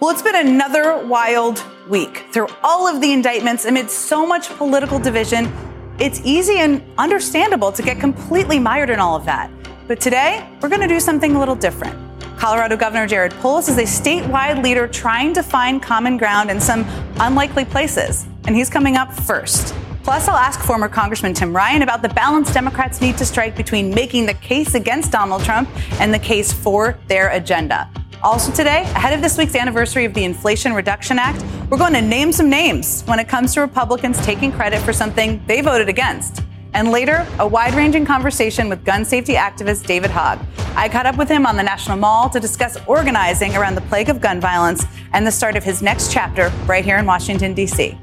Well, it's been another wild week. Through all of the indictments, amid so much political division, it's easy and understandable to get completely mired in all of that. But today, we're going to do something a little different. Colorado Governor Jared Polis is a statewide leader trying to find common ground in some unlikely places, and he's coming up first. Plus, I'll ask former Congressman Tim Ryan about the balance Democrats need to strike between making the case against Donald Trump and the case for their agenda. Also, today, ahead of this week's anniversary of the Inflation Reduction Act, we're going to name some names when it comes to Republicans taking credit for something they voted against. And later, a wide ranging conversation with gun safety activist David Hogg. I caught up with him on the National Mall to discuss organizing around the plague of gun violence and the start of his next chapter right here in Washington, D.C.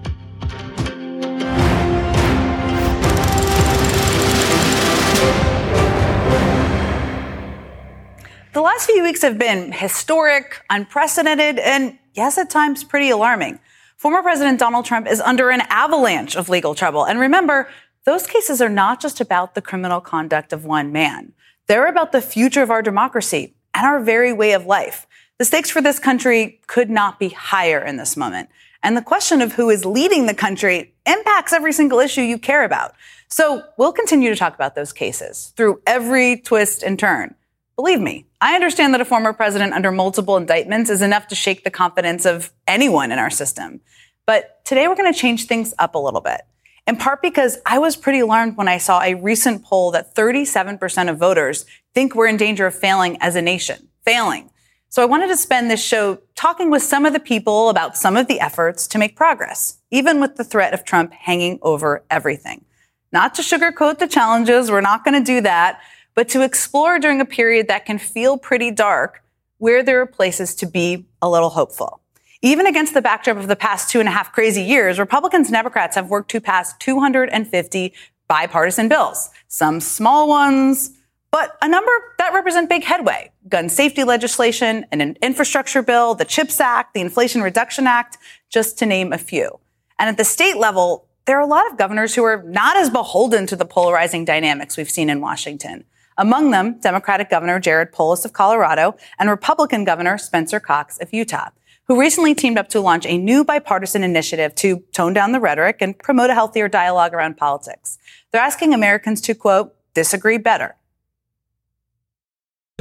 last few weeks have been historic, unprecedented, and yes, at times pretty alarming. Former President Donald Trump is under an avalanche of legal trouble. And remember, those cases are not just about the criminal conduct of one man. They're about the future of our democracy and our very way of life. The stakes for this country could not be higher in this moment. And the question of who is leading the country impacts every single issue you care about. So we'll continue to talk about those cases through every twist and turn. Believe me, I understand that a former president under multiple indictments is enough to shake the confidence of anyone in our system. But today we're going to change things up a little bit. In part because I was pretty alarmed when I saw a recent poll that 37% of voters think we're in danger of failing as a nation. Failing. So I wanted to spend this show talking with some of the people about some of the efforts to make progress, even with the threat of Trump hanging over everything. Not to sugarcoat the challenges, we're not going to do that but to explore during a period that can feel pretty dark where there are places to be a little hopeful. Even against the backdrop of the past two and a half crazy years, Republicans and Democrats have worked to pass 250 bipartisan bills, some small ones, but a number that represent big headway. Gun safety legislation, an infrastructure bill, the CHIPS Act, the Inflation Reduction Act, just to name a few. And at the state level, there are a lot of governors who are not as beholden to the polarizing dynamics we've seen in Washington. Among them, Democratic Governor Jared Polis of Colorado and Republican Governor Spencer Cox of Utah, who recently teamed up to launch a new bipartisan initiative to tone down the rhetoric and promote a healthier dialogue around politics. They're asking Americans to, quote, disagree better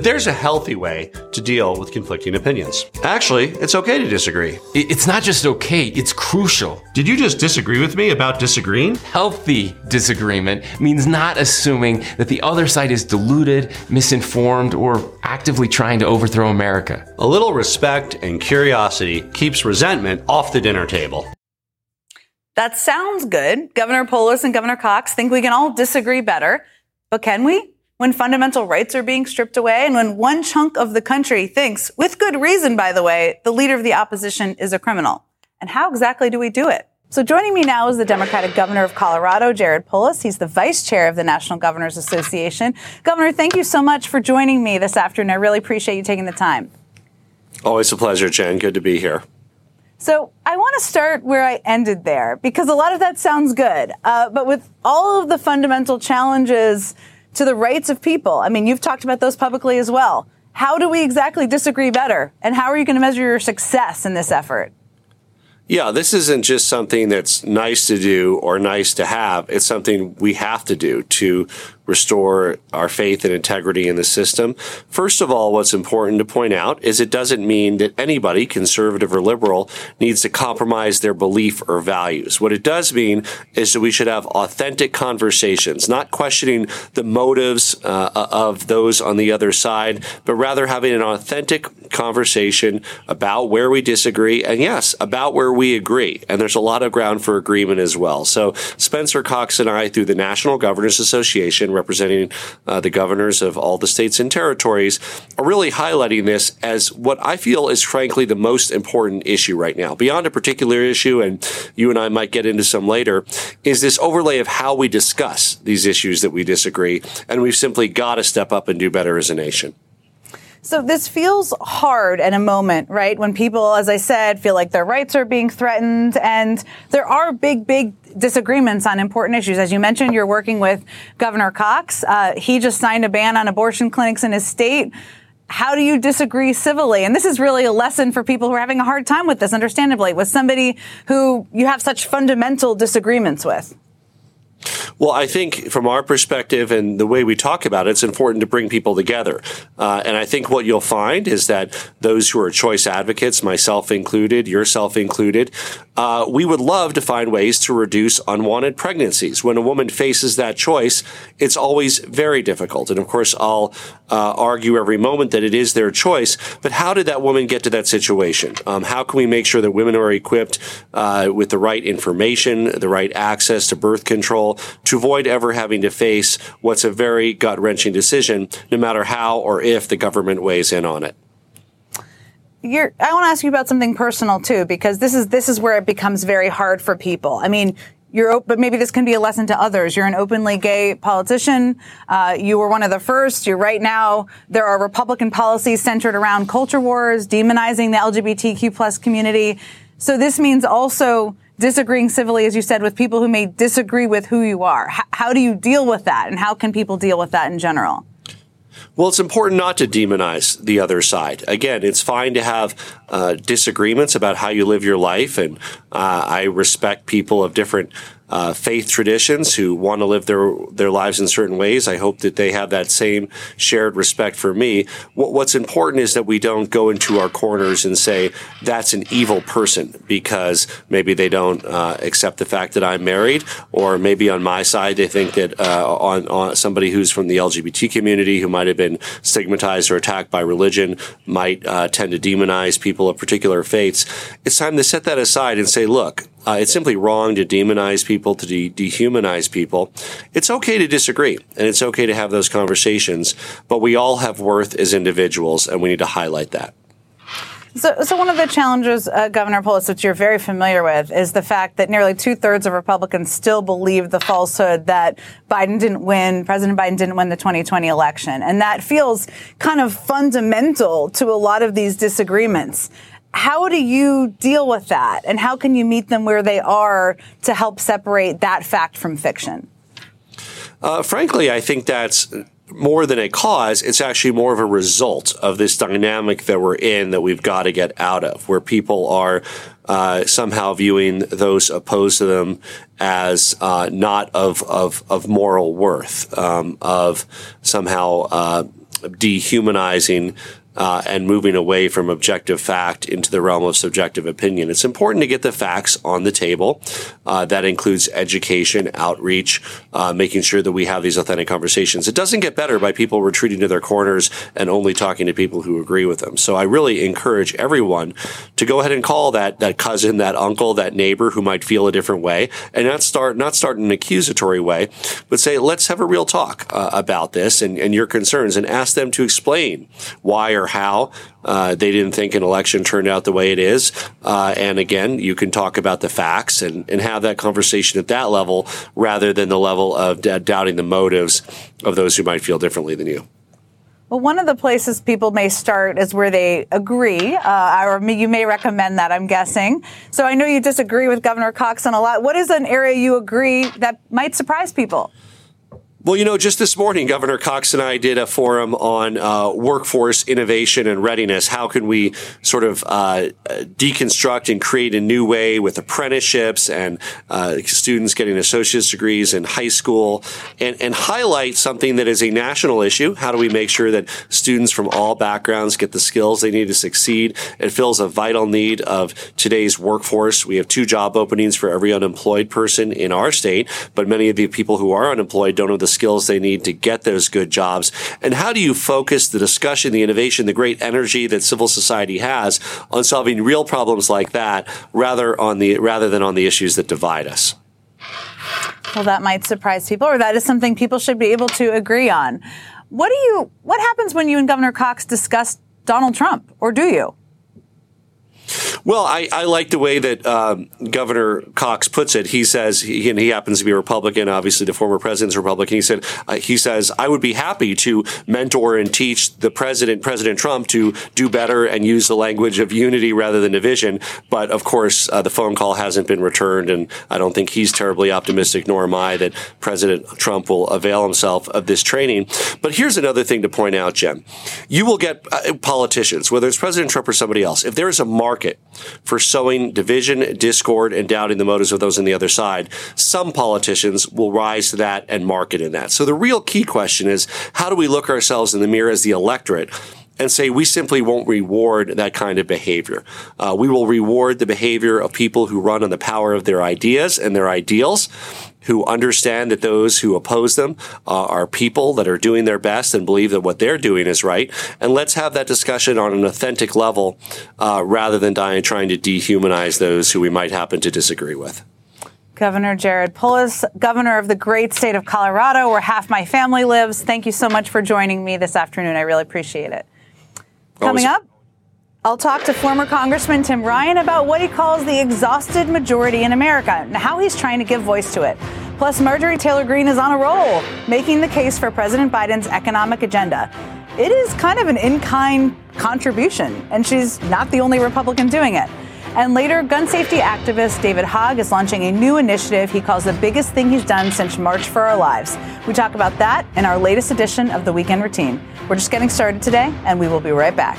there's a healthy way to deal with conflicting opinions. Actually, it's okay to disagree. It's not just okay, it's crucial. Did you just disagree with me about disagreeing? Healthy disagreement means not assuming that the other side is deluded, misinformed, or actively trying to overthrow America. A little respect and curiosity keeps resentment off the dinner table. That sounds good. Governor Polis and Governor Cox think we can all disagree better. But can we? When fundamental rights are being stripped away and when one chunk of the country thinks, with good reason, by the way, the leader of the opposition is a criminal. And how exactly do we do it? So joining me now is the Democratic governor of Colorado, Jared Polis. He's the vice chair of the National Governors Association. Governor, thank you so much for joining me this afternoon. I really appreciate you taking the time. Always a pleasure, Jen. Good to be here. So I want to start where I ended there because a lot of that sounds good. Uh, but with all of the fundamental challenges to the rights of people. I mean, you've talked about those publicly as well. How do we exactly disagree better? And how are you going to measure your success in this effort? Yeah, this isn't just something that's nice to do or nice to have. It's something we have to do to restore our faith and integrity in the system. First of all, what's important to point out is it doesn't mean that anybody, conservative or liberal, needs to compromise their belief or values. What it does mean is that we should have authentic conversations, not questioning the motives uh, of those on the other side, but rather having an authentic conversation about where we disagree and yes, about where we agree. And there's a lot of ground for agreement as well. So Spencer Cox and I, through the National Governors Association, representing uh, the governors of all the states and territories, are really highlighting this as what I feel is frankly the most important issue right now. Beyond a particular issue, and you and I might get into some later, is this overlay of how we discuss these issues that we disagree. And we've simply got to step up and do better as a nation. So this feels hard at a moment, right? When people, as I said, feel like their rights are being threatened and there are big, big disagreements on important issues. As you mentioned, you're working with Governor Cox. Uh, he just signed a ban on abortion clinics in his state. How do you disagree civilly? And this is really a lesson for people who are having a hard time with this, understandably, with somebody who you have such fundamental disagreements with. Well, I think from our perspective and the way we talk about it, it's important to bring people together. Uh, and I think what you'll find is that those who are choice advocates, myself included, yourself included, uh, we would love to find ways to reduce unwanted pregnancies. When a woman faces that choice, it's always very difficult. And of course, I'll uh, argue every moment that it is their choice. But how did that woman get to that situation? Um, how can we make sure that women are equipped uh, with the right information, the right access to birth control to avoid ever having to face what's a very gut wrenching decision, no matter how or if the government weighs in on it? You're, I want to ask you about something personal too, because this is this is where it becomes very hard for people. I mean, you're, but maybe this can be a lesson to others. You're an openly gay politician. Uh, you were one of the first. You're right now. There are Republican policies centered around culture wars, demonizing the LGBTQ plus community. So this means also disagreeing civilly, as you said, with people who may disagree with who you are. H- how do you deal with that, and how can people deal with that in general? Well, it's important not to demonize the other side. Again, it's fine to have uh, disagreements about how you live your life, and uh, I respect people of different uh, faith traditions who want to live their their lives in certain ways. I hope that they have that same shared respect for me. What, what's important is that we don't go into our corners and say that's an evil person because maybe they don't uh, accept the fact that I'm married, or maybe on my side they think that uh, on, on somebody who's from the LGBT community who might have been stigmatized or attacked by religion might uh, tend to demonize people of particular faiths. It's time to set that aside and say, look, uh, it's simply wrong to demonize people, to de- dehumanize people. It's okay to disagree, and it's okay to have those conversations, but we all have worth as individuals, and we need to highlight that. So, so one of the challenges, uh, Governor Polis, which you're very familiar with, is the fact that nearly two thirds of Republicans still believe the falsehood that Biden didn't win, President Biden didn't win the 2020 election. And that feels kind of fundamental to a lot of these disagreements. How do you deal with that? And how can you meet them where they are to help separate that fact from fiction? Uh, frankly, I think that's more than a cause, it's actually more of a result of this dynamic that we're in that we've got to get out of, where people are uh, somehow viewing those opposed to them as uh, not of, of, of moral worth, um, of somehow uh, dehumanizing uh, and moving away from objective fact into the realm of subjective opinion. It's important to get the facts on the table. Uh, that includes education, outreach, uh, making sure that we have these authentic conversations. It doesn't get better by people retreating to their corners and only talking to people who agree with them. So I really encourage everyone to go ahead and call that that cousin, that uncle, that neighbor who might feel a different way, and not start not start in an accusatory way, but say let's have a real talk uh, about this and, and your concerns, and ask them to explain why or how uh, they didn't think an election turned out the way it is. Uh, and again, you can talk about the facts and, and have that conversation at that level rather than the level of d- doubting the motives of those who might feel differently than you. Well, one of the places people may start is where they agree, uh, or you may recommend that, I'm guessing. So I know you disagree with Governor Cox on a lot. What is an area you agree that might surprise people? Well, you know, just this morning, Governor Cox and I did a forum on uh, workforce innovation and readiness. How can we sort of uh, deconstruct and create a new way with apprenticeships and uh, students getting associate's degrees in high school and, and highlight something that is a national issue? How do we make sure that students from all backgrounds get the skills they need to succeed? It fills a vital need of today's workforce. We have two job openings for every unemployed person in our state, but many of the people who are unemployed don't have the skills they need to get those good jobs? And how do you focus the discussion, the innovation, the great energy that civil society has on solving real problems like that rather on the, rather than on the issues that divide us? Well, that might surprise people, or that is something people should be able to agree on. What do you? What happens when you and Governor Cox discuss Donald Trump, or do you? Well, I, I like the way that um, Governor Cox puts it. He says, he, and he happens to be a Republican. Obviously, the former president's Republican. He said, uh, he says, I would be happy to mentor and teach the president, President Trump, to do better and use the language of unity rather than division. But of course, uh, the phone call hasn't been returned, and I don't think he's terribly optimistic, nor am I, that President Trump will avail himself of this training. But here's another thing to point out, Jen. You will get uh, politicians, whether it's President Trump or somebody else, if there is a market for sowing division, discord, and doubting the motives of those on the other side, some politicians will rise to that and market in that. So the real key question is how do we look ourselves in the mirror as the electorate? and say we simply won't reward that kind of behavior. Uh, we will reward the behavior of people who run on the power of their ideas and their ideals, who understand that those who oppose them uh, are people that are doing their best and believe that what they're doing is right. And let's have that discussion on an authentic level uh, rather than dying, trying to dehumanize those who we might happen to disagree with. Governor Jared Polis, governor of the great state of Colorado, where half my family lives. Thank you so much for joining me this afternoon. I really appreciate it. Coming up, I'll talk to former Congressman Tim Ryan about what he calls the exhausted majority in America and how he's trying to give voice to it. Plus, Marjorie Taylor Greene is on a roll, making the case for President Biden's economic agenda. It is kind of an in kind contribution, and she's not the only Republican doing it. And later, gun safety activist David Hogg is launching a new initiative he calls the biggest thing he's done since March for Our Lives. We talk about that in our latest edition of the Weekend Routine. We're just getting started today, and we will be right back.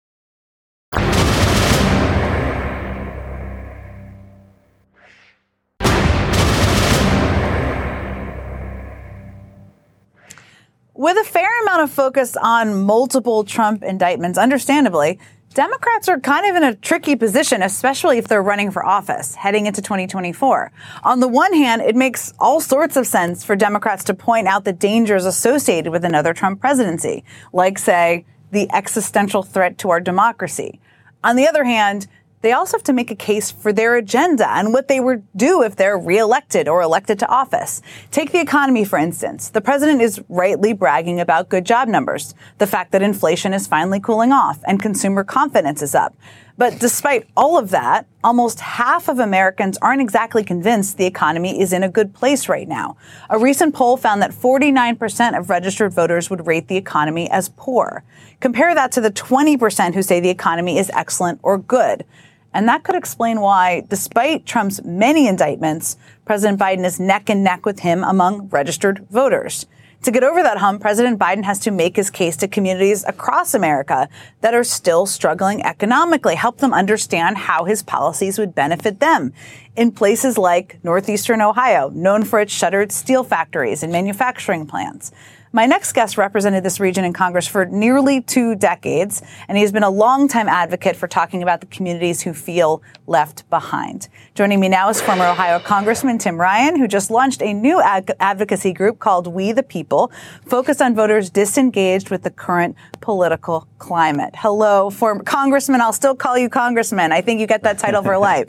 With a fair amount of focus on multiple Trump indictments, understandably, Democrats are kind of in a tricky position, especially if they're running for office heading into 2024. On the one hand, it makes all sorts of sense for Democrats to point out the dangers associated with another Trump presidency, like, say, the existential threat to our democracy. On the other hand, they also have to make a case for their agenda and what they would do if they're reelected or elected to office. Take the economy, for instance. The president is rightly bragging about good job numbers, the fact that inflation is finally cooling off and consumer confidence is up. But despite all of that, almost half of Americans aren't exactly convinced the economy is in a good place right now. A recent poll found that 49% of registered voters would rate the economy as poor. Compare that to the 20% who say the economy is excellent or good. And that could explain why, despite Trump's many indictments, President Biden is neck and neck with him among registered voters. To get over that hump, President Biden has to make his case to communities across America that are still struggling economically, help them understand how his policies would benefit them. In places like northeastern Ohio, known for its shuttered steel factories and manufacturing plants. My next guest represented this region in Congress for nearly two decades, and he has been a longtime advocate for talking about the communities who feel left behind. Joining me now is former Ohio Congressman Tim Ryan, who just launched a new ad- advocacy group called We the People, focused on voters disengaged with the current political climate. Hello, former Congressman. I'll still call you Congressman. I think you get that title for life.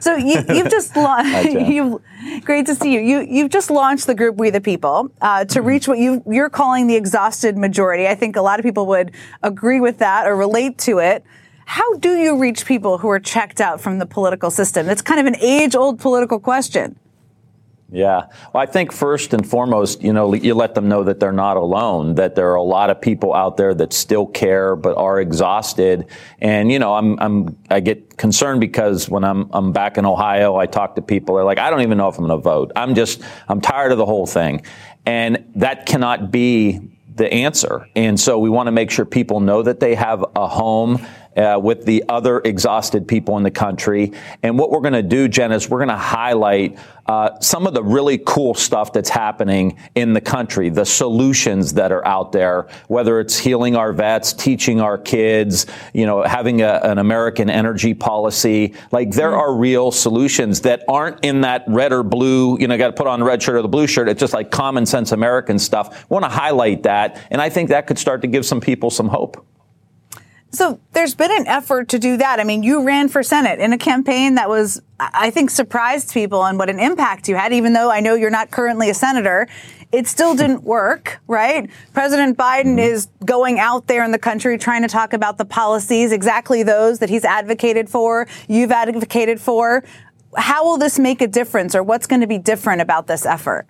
So you, have just launched. great to see you. You you've just launched the group We the People uh, to mm-hmm. reach what you you're calling the exhausted majority. I think a lot of people would agree with that or relate to it. How do you reach people who are checked out from the political system? It's kind of an age old political question. Yeah. Well, I think first and foremost, you know, you let them know that they're not alone, that there are a lot of people out there that still care but are exhausted. And, you know, I'm, I'm, I get concerned because when I'm, I'm back in Ohio, I talk to people, they're like, I don't even know if I'm going to vote. I'm just, I'm tired of the whole thing. And that cannot be the answer. And so we want to make sure people know that they have a home uh, with the other exhausted people in the country. And what we're going to do, Jen, is we're going to highlight uh, some of the really cool stuff that's happening in the country, the solutions that are out there, whether it's healing our vets, teaching our kids, you know, having a, an American energy policy. Like there mm-hmm. are real solutions that aren't in that red or blue, you know, got to put on the red shirt or the blue shirt. It's just like common sense American stuff. We want to highlight that. And I think that could start to give some people some hope. So there's been an effort to do that. I mean, you ran for Senate in a campaign that was, I think, surprised people and what an impact you had, even though I know you're not currently a senator. It still didn't work, right? President Biden mm-hmm. is going out there in the country trying to talk about the policies, exactly those that he's advocated for, you've advocated for. How will this make a difference or what's going to be different about this effort?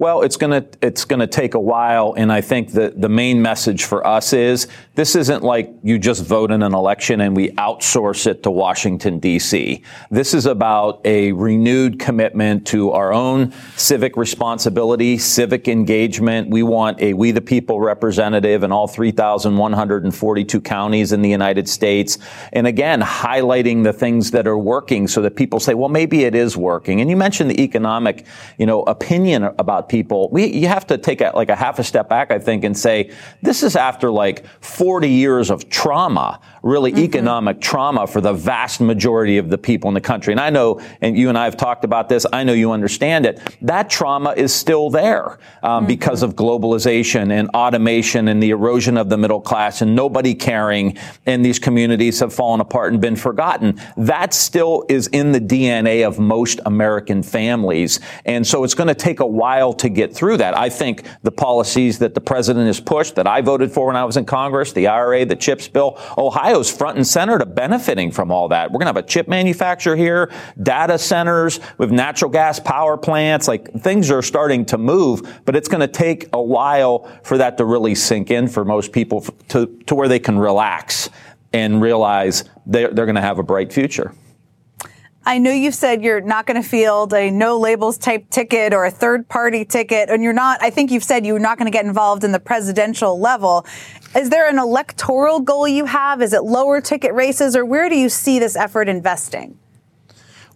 Well, it's to it's to take a while, and I think the the main message for us is this isn't like you just vote in an election and we outsource it to Washington D.C. This is about a renewed commitment to our own civic responsibility, civic engagement. We want a we the people representative in all 3,142 counties in the United States, and again highlighting the things that are working, so that people say, well, maybe it is working. And you mentioned the economic, you know, opinion about people, we, you have to take a, like a half a step back, I think, and say, this is after like 40 years of trauma, really mm-hmm. economic trauma for the vast majority of the people in the country. And I know, and you and I have talked about this, I know you understand it. That trauma is still there um, mm-hmm. because of globalization and automation and the erosion of the middle class and nobody caring and these communities have fallen apart and been forgotten. That still is in the DNA of most American families. And so it's going to take a while to get through that. I think the policies that the president has pushed that I voted for when I was in Congress, the IRA, the CHIPS bill, Ohio's front and center to benefiting from all that. We're going to have a chip manufacturer here, data centers with natural gas power plants. Like things are starting to move, but it's going to take a while for that to really sink in for most people to, to where they can relax and realize they're, they're going to have a bright future. I know you've said you're not going to field a no labels type ticket or a third party ticket, and you're not, I think you've said you're not going to get involved in the presidential level. Is there an electoral goal you have? Is it lower ticket races, or where do you see this effort investing?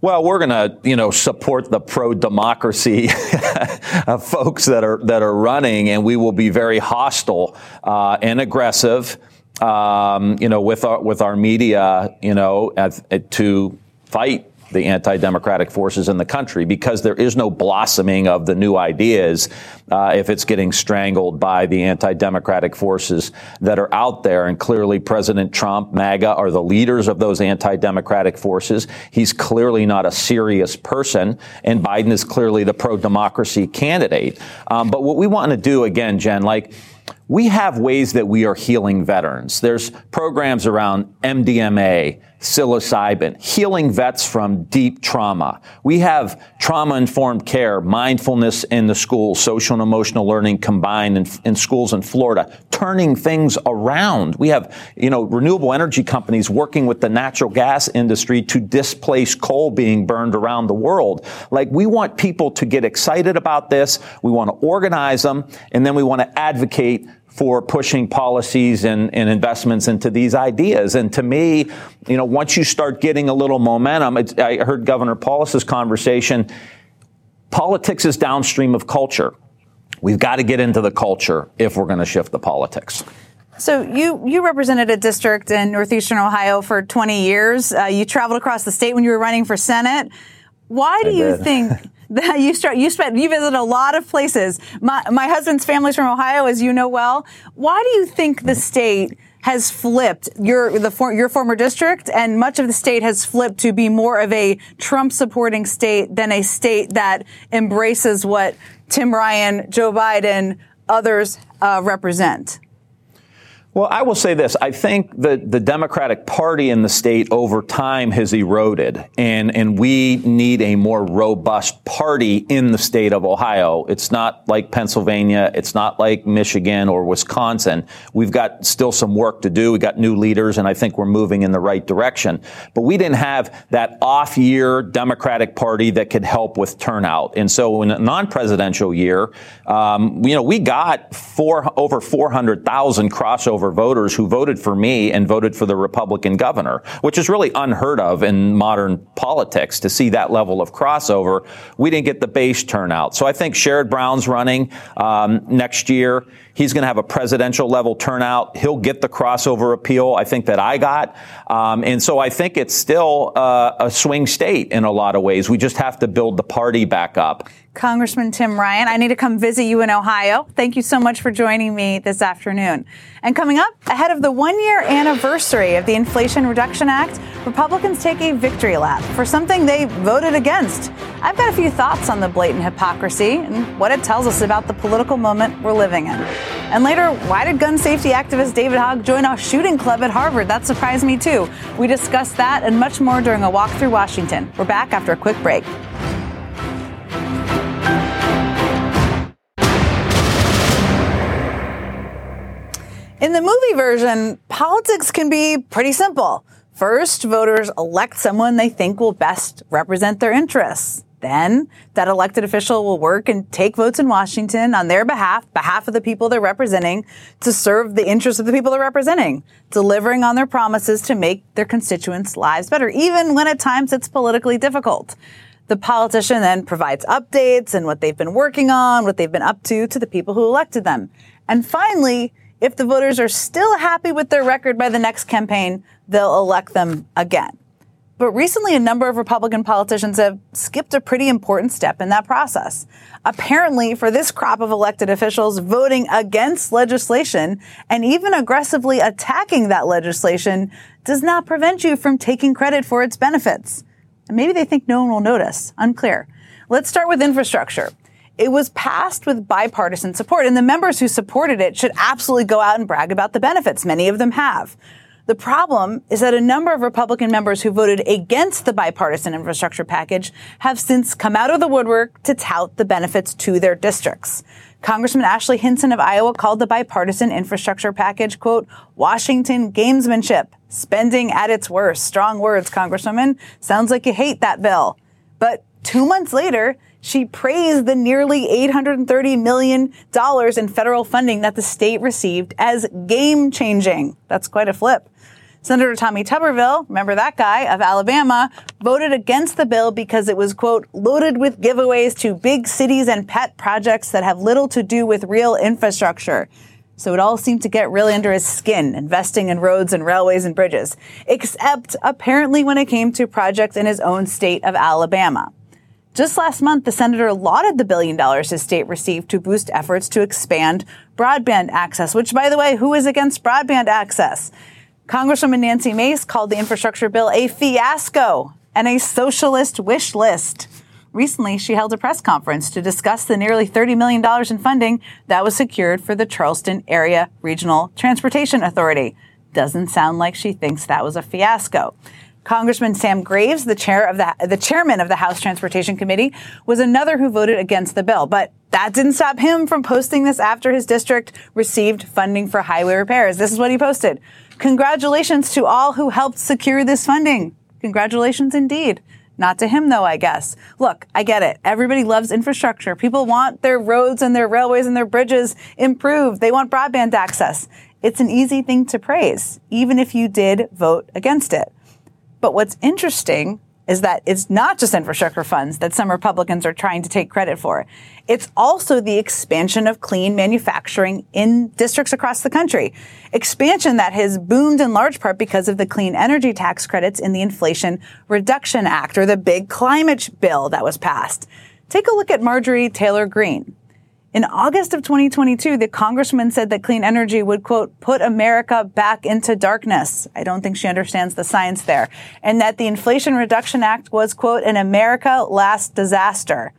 Well, we're going to, you know, support the pro-democracy folks that are that are running, and we will be very hostile uh, and aggressive, um, you know, with our with our media, you know, at, to fight the anti-democratic forces in the country because there is no blossoming of the new ideas uh, if it's getting strangled by the anti-democratic forces that are out there. And clearly, President Trump, MAGA, are the leaders of those anti-democratic forces. He's clearly not a serious person, and Biden is clearly the pro-democracy candidate. Um, but what we want to do again, Jen, like we have ways that we are healing veterans. There's programs around MDMA, psilocybin, healing vets from deep trauma. We have trauma informed care, mindfulness in the schools, social and emotional learning combined in, in, schools in Florida, turning things around. We have, you know, renewable energy companies working with the natural gas industry to displace coal being burned around the world. Like we want people to get excited about this. We want to organize them and then we want to advocate for pushing policies and, and, investments into these ideas. And to me, you know, once you start getting a little momentum, I heard Governor Polis's conversation. Politics is downstream of culture. We've got to get into the culture if we're going to shift the politics. So you you represented a district in northeastern Ohio for 20 years. Uh, you traveled across the state when you were running for Senate. Why do you think? you start you spent you visit a lot of places. My my husband's family's from Ohio, as you know well. Why do you think the state has flipped your the for, your former district and much of the state has flipped to be more of a Trump supporting state than a state that embraces what Tim Ryan, Joe Biden, others uh, represent? Well, I will say this. I think that the Democratic Party in the state over time has eroded, and, and we need a more robust party in the state of Ohio. It's not like Pennsylvania. It's not like Michigan or Wisconsin. We've got still some work to do. We got new leaders, and I think we're moving in the right direction. But we didn't have that off year Democratic Party that could help with turnout. And so in a non-presidential year, um, you know, we got four, over 400,000 crossover over voters who voted for me and voted for the Republican governor, which is really unheard of in modern politics to see that level of crossover. We didn't get the base turnout. So I think Sherrod Brown's running um, next year. He's going to have a presidential level turnout. He'll get the crossover appeal, I think, that I got. Um, and so I think it's still uh, a swing state in a lot of ways. We just have to build the party back up. Congressman Tim Ryan, I need to come visit you in Ohio. Thank you so much for joining me this afternoon. And coming up, ahead of the one year anniversary of the Inflation Reduction Act, Republicans take a victory lap for something they voted against. I've got a few thoughts on the blatant hypocrisy and what it tells us about the political moment we're living in. And later, why did gun safety activist David Hogg join a shooting club at Harvard? That surprised me too. We discussed that and much more during a walk through Washington. We're back after a quick break. In the movie version, politics can be pretty simple. First, voters elect someone they think will best represent their interests. Then, that elected official will work and take votes in Washington on their behalf, behalf of the people they're representing, to serve the interests of the people they're representing, delivering on their promises to make their constituents' lives better, even when at times it's politically difficult. The politician then provides updates and what they've been working on, what they've been up to, to the people who elected them. And finally, if the voters are still happy with their record by the next campaign, they'll elect them again. But recently, a number of Republican politicians have skipped a pretty important step in that process. Apparently, for this crop of elected officials, voting against legislation and even aggressively attacking that legislation does not prevent you from taking credit for its benefits. And maybe they think no one will notice. Unclear. Let's start with infrastructure. It was passed with bipartisan support, and the members who supported it should absolutely go out and brag about the benefits. Many of them have. The problem is that a number of Republican members who voted against the bipartisan infrastructure package have since come out of the woodwork to tout the benefits to their districts. Congressman Ashley Hinson of Iowa called the bipartisan infrastructure package, quote, Washington gamesmanship, spending at its worst. Strong words, Congresswoman. Sounds like you hate that bill. But two months later, she praised the nearly $830 million in federal funding that the state received as game changing. That's quite a flip. Senator Tommy Tuberville, remember that guy of Alabama, voted against the bill because it was, quote, loaded with giveaways to big cities and pet projects that have little to do with real infrastructure. So it all seemed to get really under his skin, investing in roads and railways and bridges, except apparently when it came to projects in his own state of Alabama. Just last month, the senator lauded the billion dollars his state received to boost efforts to expand broadband access, which, by the way, who is against broadband access? Congresswoman Nancy Mace called the infrastructure bill a fiasco and a socialist wish list. Recently, she held a press conference to discuss the nearly $30 million in funding that was secured for the Charleston Area Regional Transportation Authority. Doesn't sound like she thinks that was a fiasco. Congressman Sam Graves, the chair of the, the chairman of the House Transportation Committee, was another who voted against the bill. But that didn't stop him from posting this after his district received funding for highway repairs. This is what he posted. Congratulations to all who helped secure this funding. Congratulations indeed. Not to him though, I guess. Look, I get it. Everybody loves infrastructure. People want their roads and their railways and their bridges improved. They want broadband access. It's an easy thing to praise, even if you did vote against it. But what's interesting is that it's not just infrastructure funds that some Republicans are trying to take credit for. It's also the expansion of clean manufacturing in districts across the country. Expansion that has boomed in large part because of the clean energy tax credits in the Inflation Reduction Act or the big climate bill that was passed. Take a look at Marjorie Taylor Greene. In August of 2022, the congressman said that clean energy would, quote, put America back into darkness. I don't think she understands the science there. And that the Inflation Reduction Act was, quote, an America last disaster.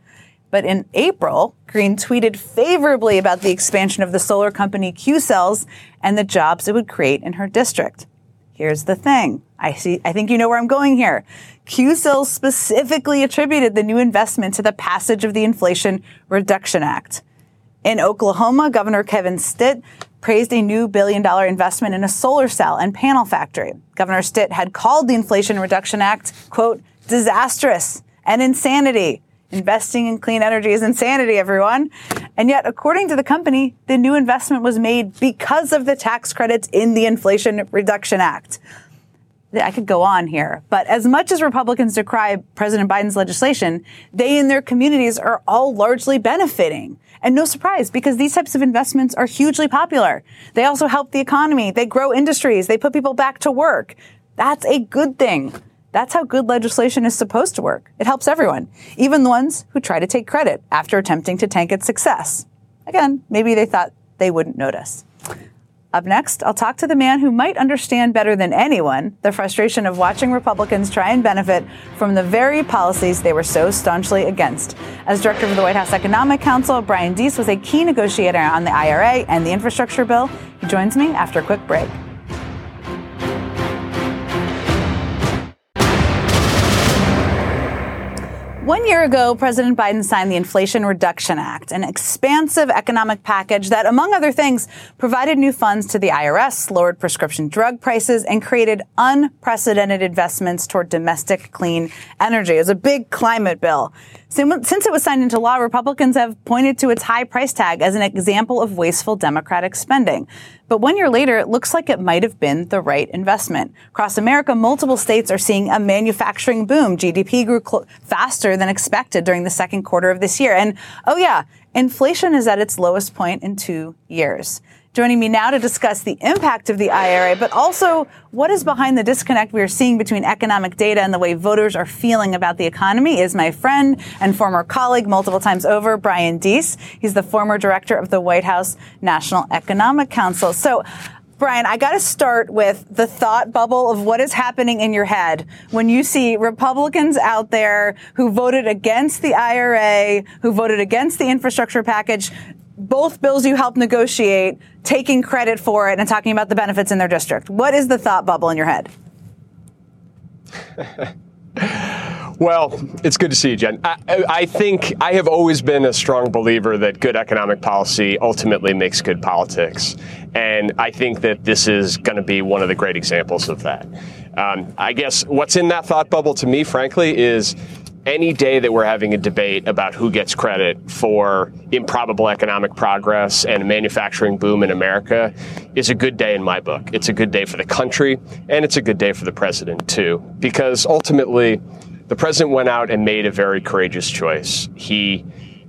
But in April, Greene tweeted favorably about the expansion of the solar company Q Cells and the jobs it would create in her district. Here's the thing. I see, I think you know where I'm going here. Q-Cells specifically attributed the new investment to the passage of the Inflation Reduction Act. In Oklahoma, Governor Kevin Stitt praised a new billion dollar investment in a solar cell and panel factory. Governor Stitt had called the Inflation Reduction Act, quote, disastrous and insanity. Investing in clean energy is insanity, everyone. And yet, according to the company, the new investment was made because of the tax credits in the Inflation Reduction Act. I could go on here, but as much as Republicans decry President Biden's legislation, they and their communities are all largely benefiting. And no surprise, because these types of investments are hugely popular. They also help the economy. They grow industries. They put people back to work. That's a good thing. That's how good legislation is supposed to work. It helps everyone, even the ones who try to take credit after attempting to tank its success. Again, maybe they thought they wouldn't notice. Up next, I'll talk to the man who might understand better than anyone the frustration of watching Republicans try and benefit from the very policies they were so staunchly against. As director of the White House Economic Council, Brian Deese was a key negotiator on the IRA and the infrastructure bill. He joins me after a quick break. One year ago, President Biden signed the Inflation Reduction Act, an expansive economic package that, among other things, provided new funds to the IRS, lowered prescription drug prices, and created unprecedented investments toward domestic clean energy. It was a big climate bill. Since it was signed into law, Republicans have pointed to its high price tag as an example of wasteful Democratic spending. But one year later, it looks like it might have been the right investment. Across America, multiple states are seeing a manufacturing boom. GDP grew cl- faster than expected during the second quarter of this year. And oh yeah, inflation is at its lowest point in two years. Joining me now to discuss the impact of the IRA, but also what is behind the disconnect we are seeing between economic data and the way voters are feeling about the economy is my friend and former colleague multiple times over, Brian Deese. He's the former director of the White House National Economic Council. So, Brian, I got to start with the thought bubble of what is happening in your head when you see Republicans out there who voted against the IRA, who voted against the infrastructure package, both bills you helped negotiate, taking credit for it and talking about the benefits in their district. What is the thought bubble in your head? Well, it's good to see you, Jen. I, I, think I have always been a strong believer that good economic policy ultimately makes good politics. And I think that this is going to be one of the great examples of that. Um, I guess what's in that thought bubble to me, frankly, is any day that we're having a debate about who gets credit for improbable economic progress and a manufacturing boom in America is a good day in my book. It's a good day for the country, and it's a good day for the president, too, because ultimately, the president went out and made a very courageous choice. He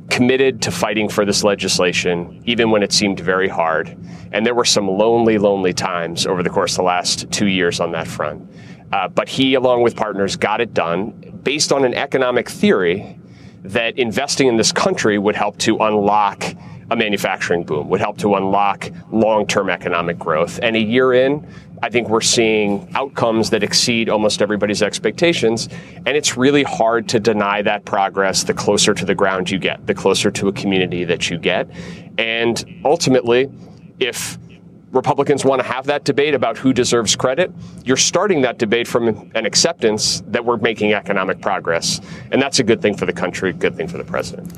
committed to fighting for this legislation, even when it seemed very hard. And there were some lonely, lonely times over the course of the last two years on that front. Uh, but he, along with partners, got it done based on an economic theory that investing in this country would help to unlock a manufacturing boom, would help to unlock long term economic growth. And a year in, I think we're seeing outcomes that exceed almost everybody's expectations. And it's really hard to deny that progress the closer to the ground you get, the closer to a community that you get. And ultimately, if Republicans want to have that debate about who deserves credit, you're starting that debate from an acceptance that we're making economic progress. And that's a good thing for the country, good thing for the president.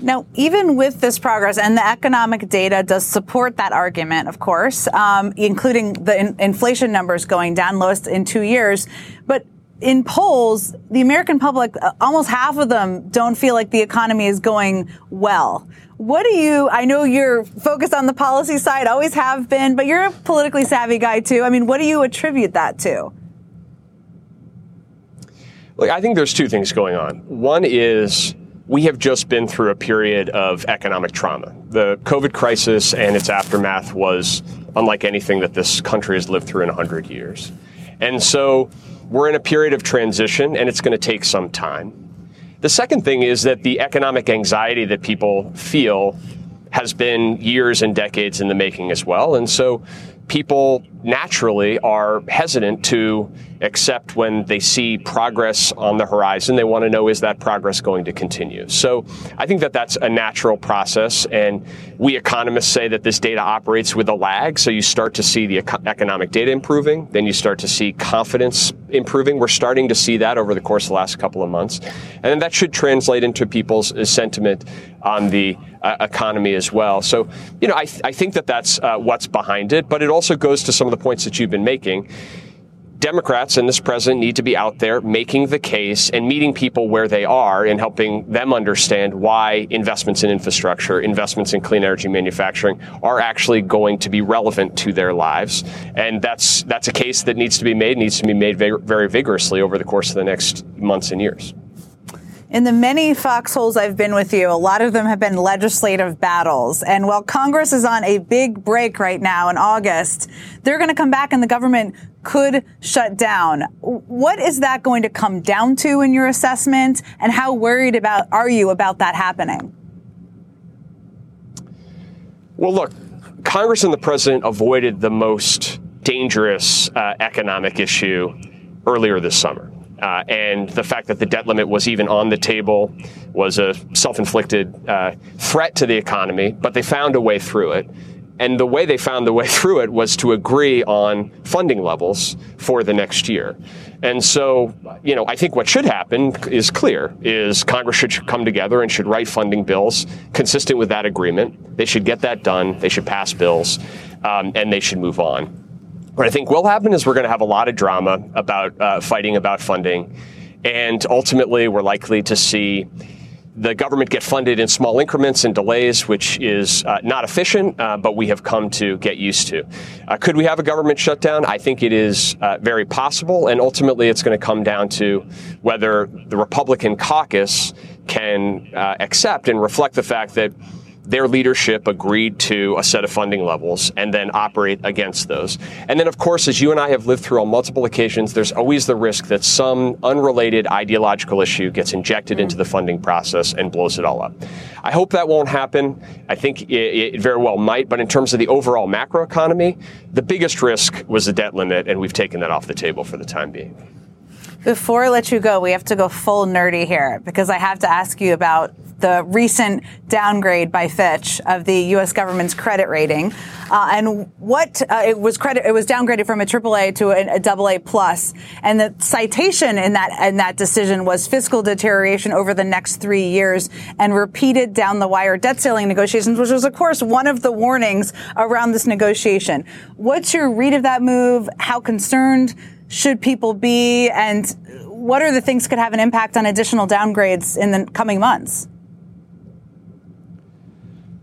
Now, even with this progress, and the economic data does support that argument, of course, um, including the in- inflation numbers going down lowest in two years. But in polls, the American public, uh, almost half of them don't feel like the economy is going well. What do you, I know you're focused on the policy side, always have been, but you're a politically savvy guy too. I mean, what do you attribute that to? Look, I think there's two things going on. One is we have just been through a period of economic trauma. The COVID crisis and its aftermath was unlike anything that this country has lived through in 100 years. And so we're in a period of transition and it's going to take some time. The second thing is that the economic anxiety that people feel has been years and decades in the making as well. And so people naturally are hesitant to accept when they see progress on the horizon. They want to know is that progress going to continue? So I think that that's a natural process. And we economists say that this data operates with a lag. So you start to see the economic data improving, then you start to see confidence improving. We're starting to see that over the course of the last couple of months. And that should translate into people's uh, sentiment on the uh, economy as well. So, you know, I, th- I think that that's uh, what's behind it, but it also goes to some of the points that you've been making. Democrats and this president need to be out there making the case and meeting people where they are and helping them understand why investments in infrastructure, investments in clean energy manufacturing are actually going to be relevant to their lives. And that's, that's a case that needs to be made, needs to be made very, very vigorously over the course of the next months and years. In the many foxholes I've been with you, a lot of them have been legislative battles. And while Congress is on a big break right now in August, they're going to come back and the government could shut down. What is that going to come down to in your assessment? And how worried about are you about that happening? Well, look, Congress and the president avoided the most dangerous uh, economic issue earlier this summer. Uh, and the fact that the debt limit was even on the table was a self inflicted uh, threat to the economy, but they found a way through it. And the way they found the way through it was to agree on funding levels for the next year. And so, you know, I think what should happen is clear, is Congress should come together and should write funding bills consistent with that agreement. They should get that done. They should pass bills, um, and they should move on. What I think will happen is we're going to have a lot of drama about uh, fighting about funding. And ultimately, we're likely to see the government get funded in small increments and delays, which is uh, not efficient, uh, but we have come to get used to. Uh, could we have a government shutdown? I think it is uh, very possible, and ultimately it's going to come down to whether the Republican caucus can uh, accept and reflect the fact that their leadership agreed to a set of funding levels and then operate against those. And then, of course, as you and I have lived through on multiple occasions, there's always the risk that some unrelated ideological issue gets injected mm-hmm. into the funding process and blows it all up. I hope that won't happen. I think it, it very well might, but in terms of the overall macroeconomy, the biggest risk was the debt limit, and we've taken that off the table for the time being. Before I let you go, we have to go full nerdy here because I have to ask you about the recent downgrade by Fitch of the U.S. government's credit rating, uh, and what uh, it was credit it was downgraded from a AAA to a, a AA plus, and the citation in that in that decision was fiscal deterioration over the next three years and repeated down the wire debt ceiling negotiations, which was of course one of the warnings around this negotiation. What's your read of that move? How concerned should people be, and what are the things could have an impact on additional downgrades in the coming months?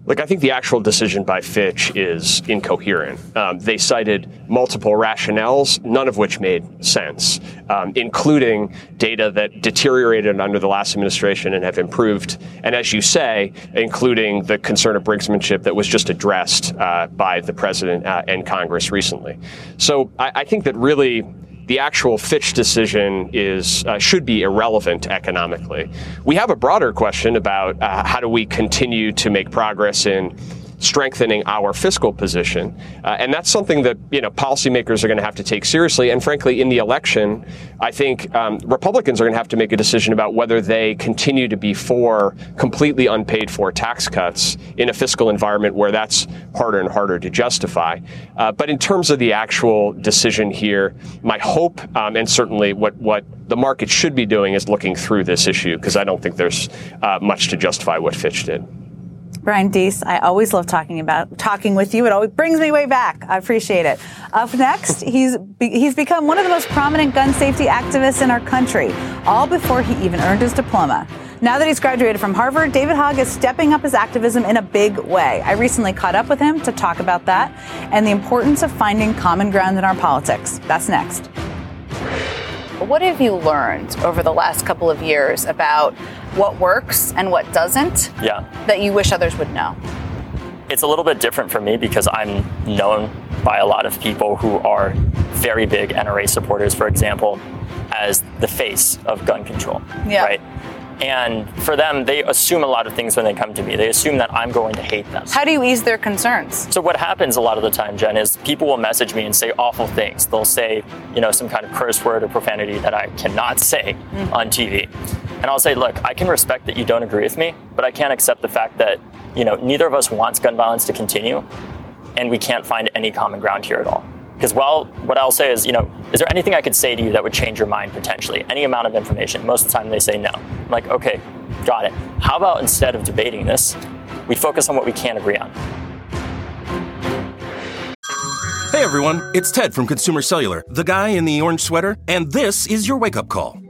Look, I think the actual decision by Fitch is incoherent. Um, they cited multiple rationales, none of which made sense, um, including data that deteriorated under the last administration and have improved. And as you say, including the concern of brinksmanship that was just addressed uh, by the president uh, and Congress recently. So I, I think that really the actual Fitch decision is uh, should be irrelevant economically. We have a broader question about uh, how do we continue to make progress in strengthening our fiscal position. Uh, and that's something that, you know, policymakers are going to have to take seriously. And frankly, in the election, I think um, Republicans are going to have to make a decision about whether they continue to be for completely unpaid for tax cuts in a fiscal environment where that's harder and harder to justify. Uh, but in terms of the actual decision here, my hope, um, and certainly what, what the market should be doing is looking through this issue because I don't think there's uh, much to justify what Fitch did. Brian Deese, I always love talking about talking with you. It always brings me way back. I appreciate it. Up next, he's he's become one of the most prominent gun safety activists in our country, all before he even earned his diploma. Now that he's graduated from Harvard, David Hogg is stepping up his activism in a big way. I recently caught up with him to talk about that and the importance of finding common ground in our politics. That's next. What have you learned over the last couple of years about what works and what doesn't yeah. that you wish others would know? It's a little bit different for me because I'm known by a lot of people who are very big NRA supporters, for example, as the face of gun control. Yeah. Right? And for them, they assume a lot of things when they come to me. They assume that I'm going to hate them. How do you ease their concerns? So what happens a lot of the time, Jen, is people will message me and say awful things. They'll say, you know, some kind of curse word or profanity that I cannot say mm. on TV. And I'll say, look, I can respect that you don't agree with me, but I can't accept the fact that, you know, neither of us wants gun violence to continue, and we can't find any common ground here at all. Because well, what I'll say is, you know, is there anything I could say to you that would change your mind potentially? Any amount of information. Most of the time they say no. I'm like, okay, got it. How about instead of debating this, we focus on what we can agree on? Hey everyone, it's Ted from Consumer Cellular, the guy in the orange sweater, and this is your wake up call.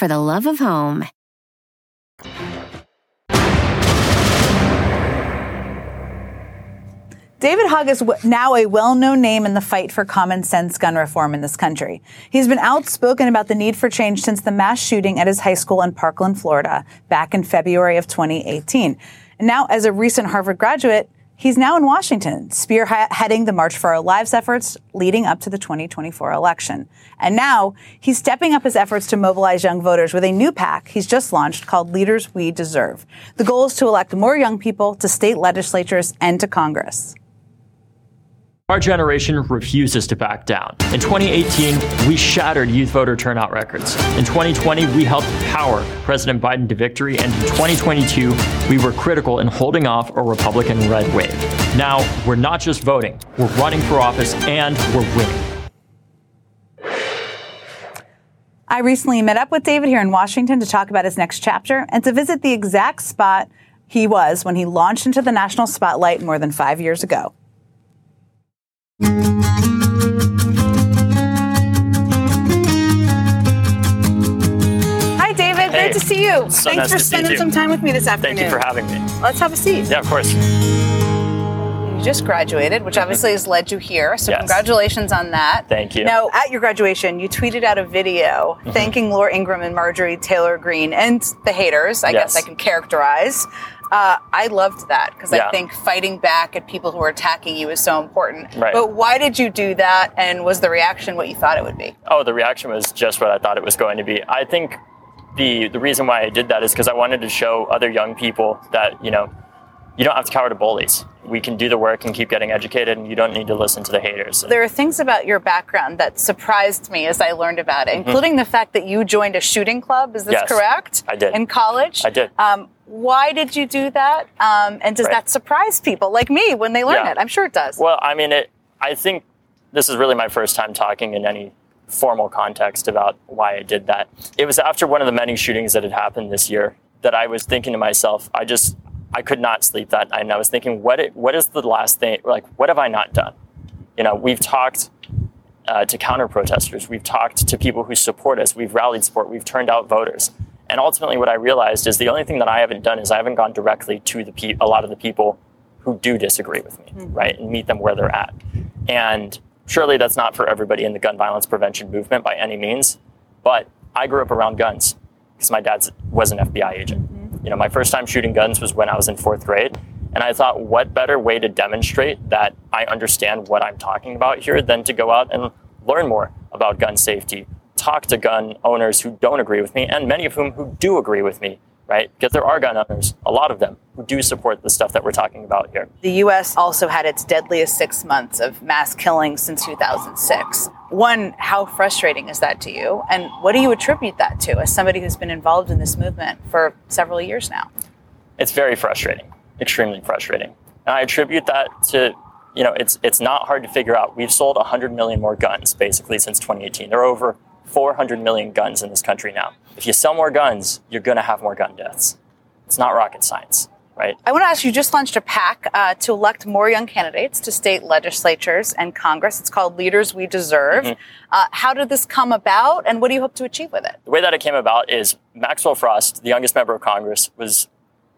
for the love of home. David Hogg is now a well known name in the fight for common sense gun reform in this country. He's been outspoken about the need for change since the mass shooting at his high school in Parkland, Florida, back in February of 2018. And now, as a recent Harvard graduate, He's now in Washington, spearheading the March for Our Lives efforts leading up to the 2024 election. And now he's stepping up his efforts to mobilize young voters with a new PAC he's just launched called Leaders We Deserve. The goal is to elect more young people to state legislatures and to Congress. Our generation refuses to back down. In 2018, we shattered youth voter turnout records. In 2020, we helped power President Biden to victory. And in 2022, we were critical in holding off a Republican red wave. Now, we're not just voting, we're running for office and we're winning. I recently met up with David here in Washington to talk about his next chapter and to visit the exact spot he was when he launched into the national spotlight more than five years ago. Hi, David. Hey. Great to see you. So Thanks nice for spending some time with me this afternoon. Thank you for having me. Let's have a seat. Yeah, of course. You just graduated, which obviously has led you here. So Yes. congratulations on that. Thank you. Now, at your graduation, you tweeted out a video Mm-hmm. thanking Laura Ingraham and Marjorie Taylor Greene and the haters. I Yes. guess I can characterize. Uh, I loved that because Yeah. I think fighting back at people who are attacking you is so important. Right. But why did you do that? And was the reaction what you thought it would be? Oh, the reaction was just what I thought it was going to be. I think the the reason why I did that is because I wanted to show other young people that you know you don't have to cower to bullies. We can do the work and keep getting educated, and you don't need to listen to the haters. There are things about your background that surprised me as I learned about it, including the fact that you joined a shooting club. Is this Mm-hmm. Yes, correct? I did. In college? I did. Um, why did you do that? Um, and does Right. that surprise people like me when they learn Yeah. it? I'm sure it does. Well, I mean, it. I think this is really my first time talking in any formal context about why I did that. It was after one of the many shootings that had happened this year that I was thinking to myself, I just, I could not sleep that night, and I was thinking, what, it, what is the last thing? Like, what have I not done? You know, we've talked uh, to counter protesters, we've talked to people who support us, we've rallied support, we've turned out voters. And ultimately, what I realized is the only thing that I haven't done is I haven't gone directly to the pe- a lot of the people who do disagree with me, hmm. right, and meet them where they're at. And surely that's not for everybody in the gun violence prevention movement by any means. But I grew up around guns because my dad was an FBI agent. Mm-hmm. You know, my first time shooting guns was when I was in fourth grade. And I thought, what better way to demonstrate that I understand what I'm talking about here than to go out and learn more about gun safety, talk to gun owners who don't agree with me, and many of whom who do agree with me, right? Because there are gun owners, a lot of them, who do support the stuff that we're talking about here. The U.S. also had its deadliest six months of mass killings since 2006. One, how frustrating is that to you? And what do you attribute that to as somebody who's been involved in this movement for several years now? It's very frustrating, extremely frustrating. And I attribute that to you know, it's it's not hard to figure out. We've sold 100 million more guns basically since 2018. There are over 400 million guns in this country now. If you sell more guns, you're going to have more gun deaths. It's not rocket science, right? I want to ask you just launched a PAC uh, to elect more young candidates to state legislatures and Congress. It's called Leaders We Deserve. Mm-hmm. Uh, how did this come about, and what do you hope to achieve with it? The way that it came about is Maxwell Frost, the youngest member of Congress, was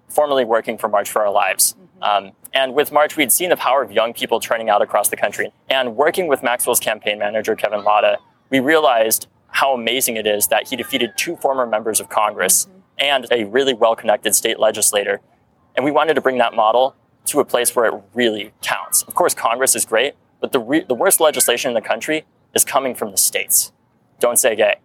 formerly working for March for Our Lives. Mm-hmm. Um, and with March, we'd seen the power of young people turning out across the country. And working with Maxwell's campaign manager, Kevin Lata, we realized how amazing it is that he defeated two former members of Congress mm-hmm. and a really well connected state legislator. And we wanted to bring that model to a place where it really counts. Of course, Congress is great, but the, re- the worst legislation in the country is coming from the states. Don't say gay,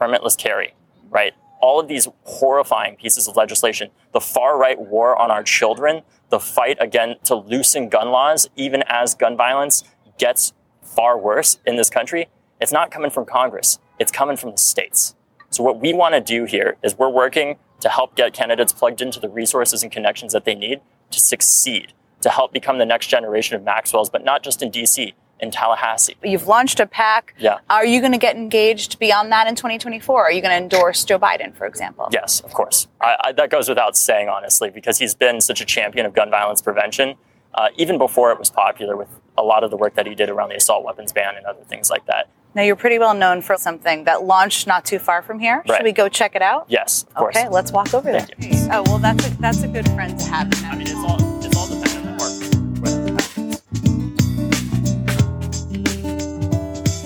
permitless carry, right? All of these horrifying pieces of legislation, the far right war on our children, the fight again to loosen gun laws, even as gun violence gets far worse in this country, it's not coming from Congress. It's coming from the states. So what we want to do here is we're working to help get candidates plugged into the resources and connections that they need to succeed, to help become the next generation of Maxwells, but not just in DC, in Tallahassee. You've launched a PAC. Yeah. Are you going to get engaged beyond that in 2024? Are you going to endorse Joe Biden, for example? Yes, of course. I, I, that goes without saying, honestly, because he's been such a champion of gun violence prevention, uh, even before it was popular with a lot of the work that he did around the assault weapons ban and other things like that. Now, you're pretty well known for something that launched not too far from here. Right. Should we go check it out? Yes, of course. Okay, let's walk over Thank there. You. Oh, well, that's a, that's a good friend to have. I mean, it's all, it's all dependent on work.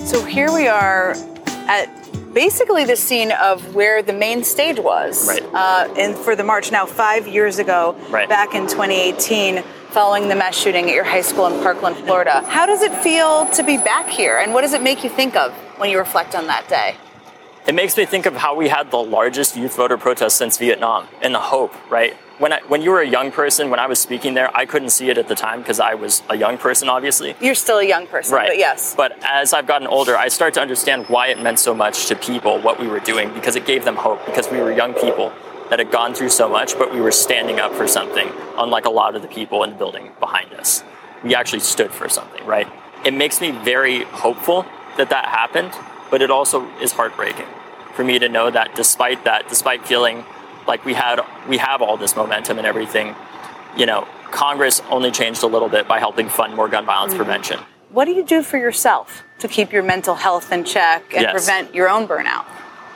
So here we are at basically the scene of where the main stage was. Right. Uh, and for the march now five years ago, right. back in 2018 following the mass shooting at your high school in Parkland, Florida. How does it feel to be back here, and what does it make you think of when you reflect on that day? It makes me think of how we had the largest youth voter protest since Vietnam and the hope, right? When, I, when you were a young person, when I was speaking there, I couldn't see it at the time because I was a young person, obviously. You're still a young person, right. but yes. But as I've gotten older, I start to understand why it meant so much to people what we were doing because it gave them hope because we were young people that had gone through so much, but we were standing up for something, unlike a lot of the people in the building behind us. We actually stood for something, right? It makes me very hopeful that that happened, but it also is heartbreaking for me to know that despite that, despite feeling like we had we have all this momentum and everything, you know, Congress only changed a little bit by helping fund more gun violence mm-hmm. prevention. What do you do for yourself to keep your mental health in check and yes. prevent your own burnout?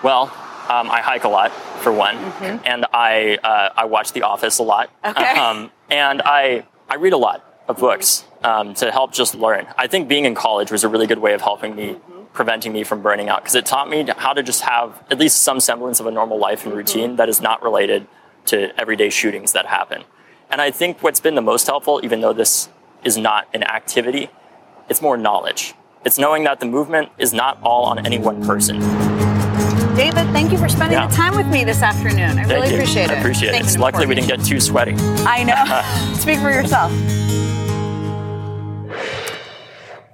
Well, um, I hike a lot for one, mm-hmm. and I uh, I watch The Office a lot. Okay. Um, and I I read a lot of books um, to help just learn. I think being in college was a really good way of helping me, mm-hmm. preventing me from burning out because it taught me how to just have at least some semblance of a normal life and routine mm-hmm. that is not related to everyday shootings that happen. And I think what's been the most helpful, even though this is not an activity, it's more knowledge. It's knowing that the movement is not all on any one person. David, thank you for spending yeah. the time with me this afternoon. I thank really you. appreciate it. I appreciate it. Luckily, we didn't get too sweaty. I know. Speak for yourself.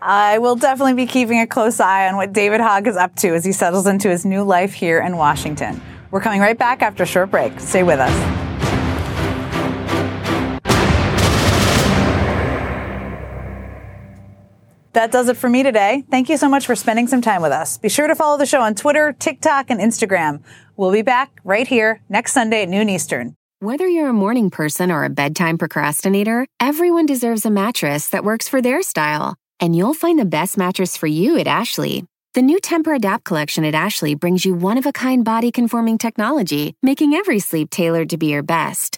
I will definitely be keeping a close eye on what David Hogg is up to as he settles into his new life here in Washington. We're coming right back after a short break. Stay with us. That does it for me today. Thank you so much for spending some time with us. Be sure to follow the show on Twitter, TikTok, and Instagram. We'll be back right here next Sunday at noon Eastern. Whether you're a morning person or a bedtime procrastinator, everyone deserves a mattress that works for their style. And you'll find the best mattress for you at Ashley. The new Tempur-Adapt collection at Ashley brings you one of a kind body conforming technology, making every sleep tailored to be your best.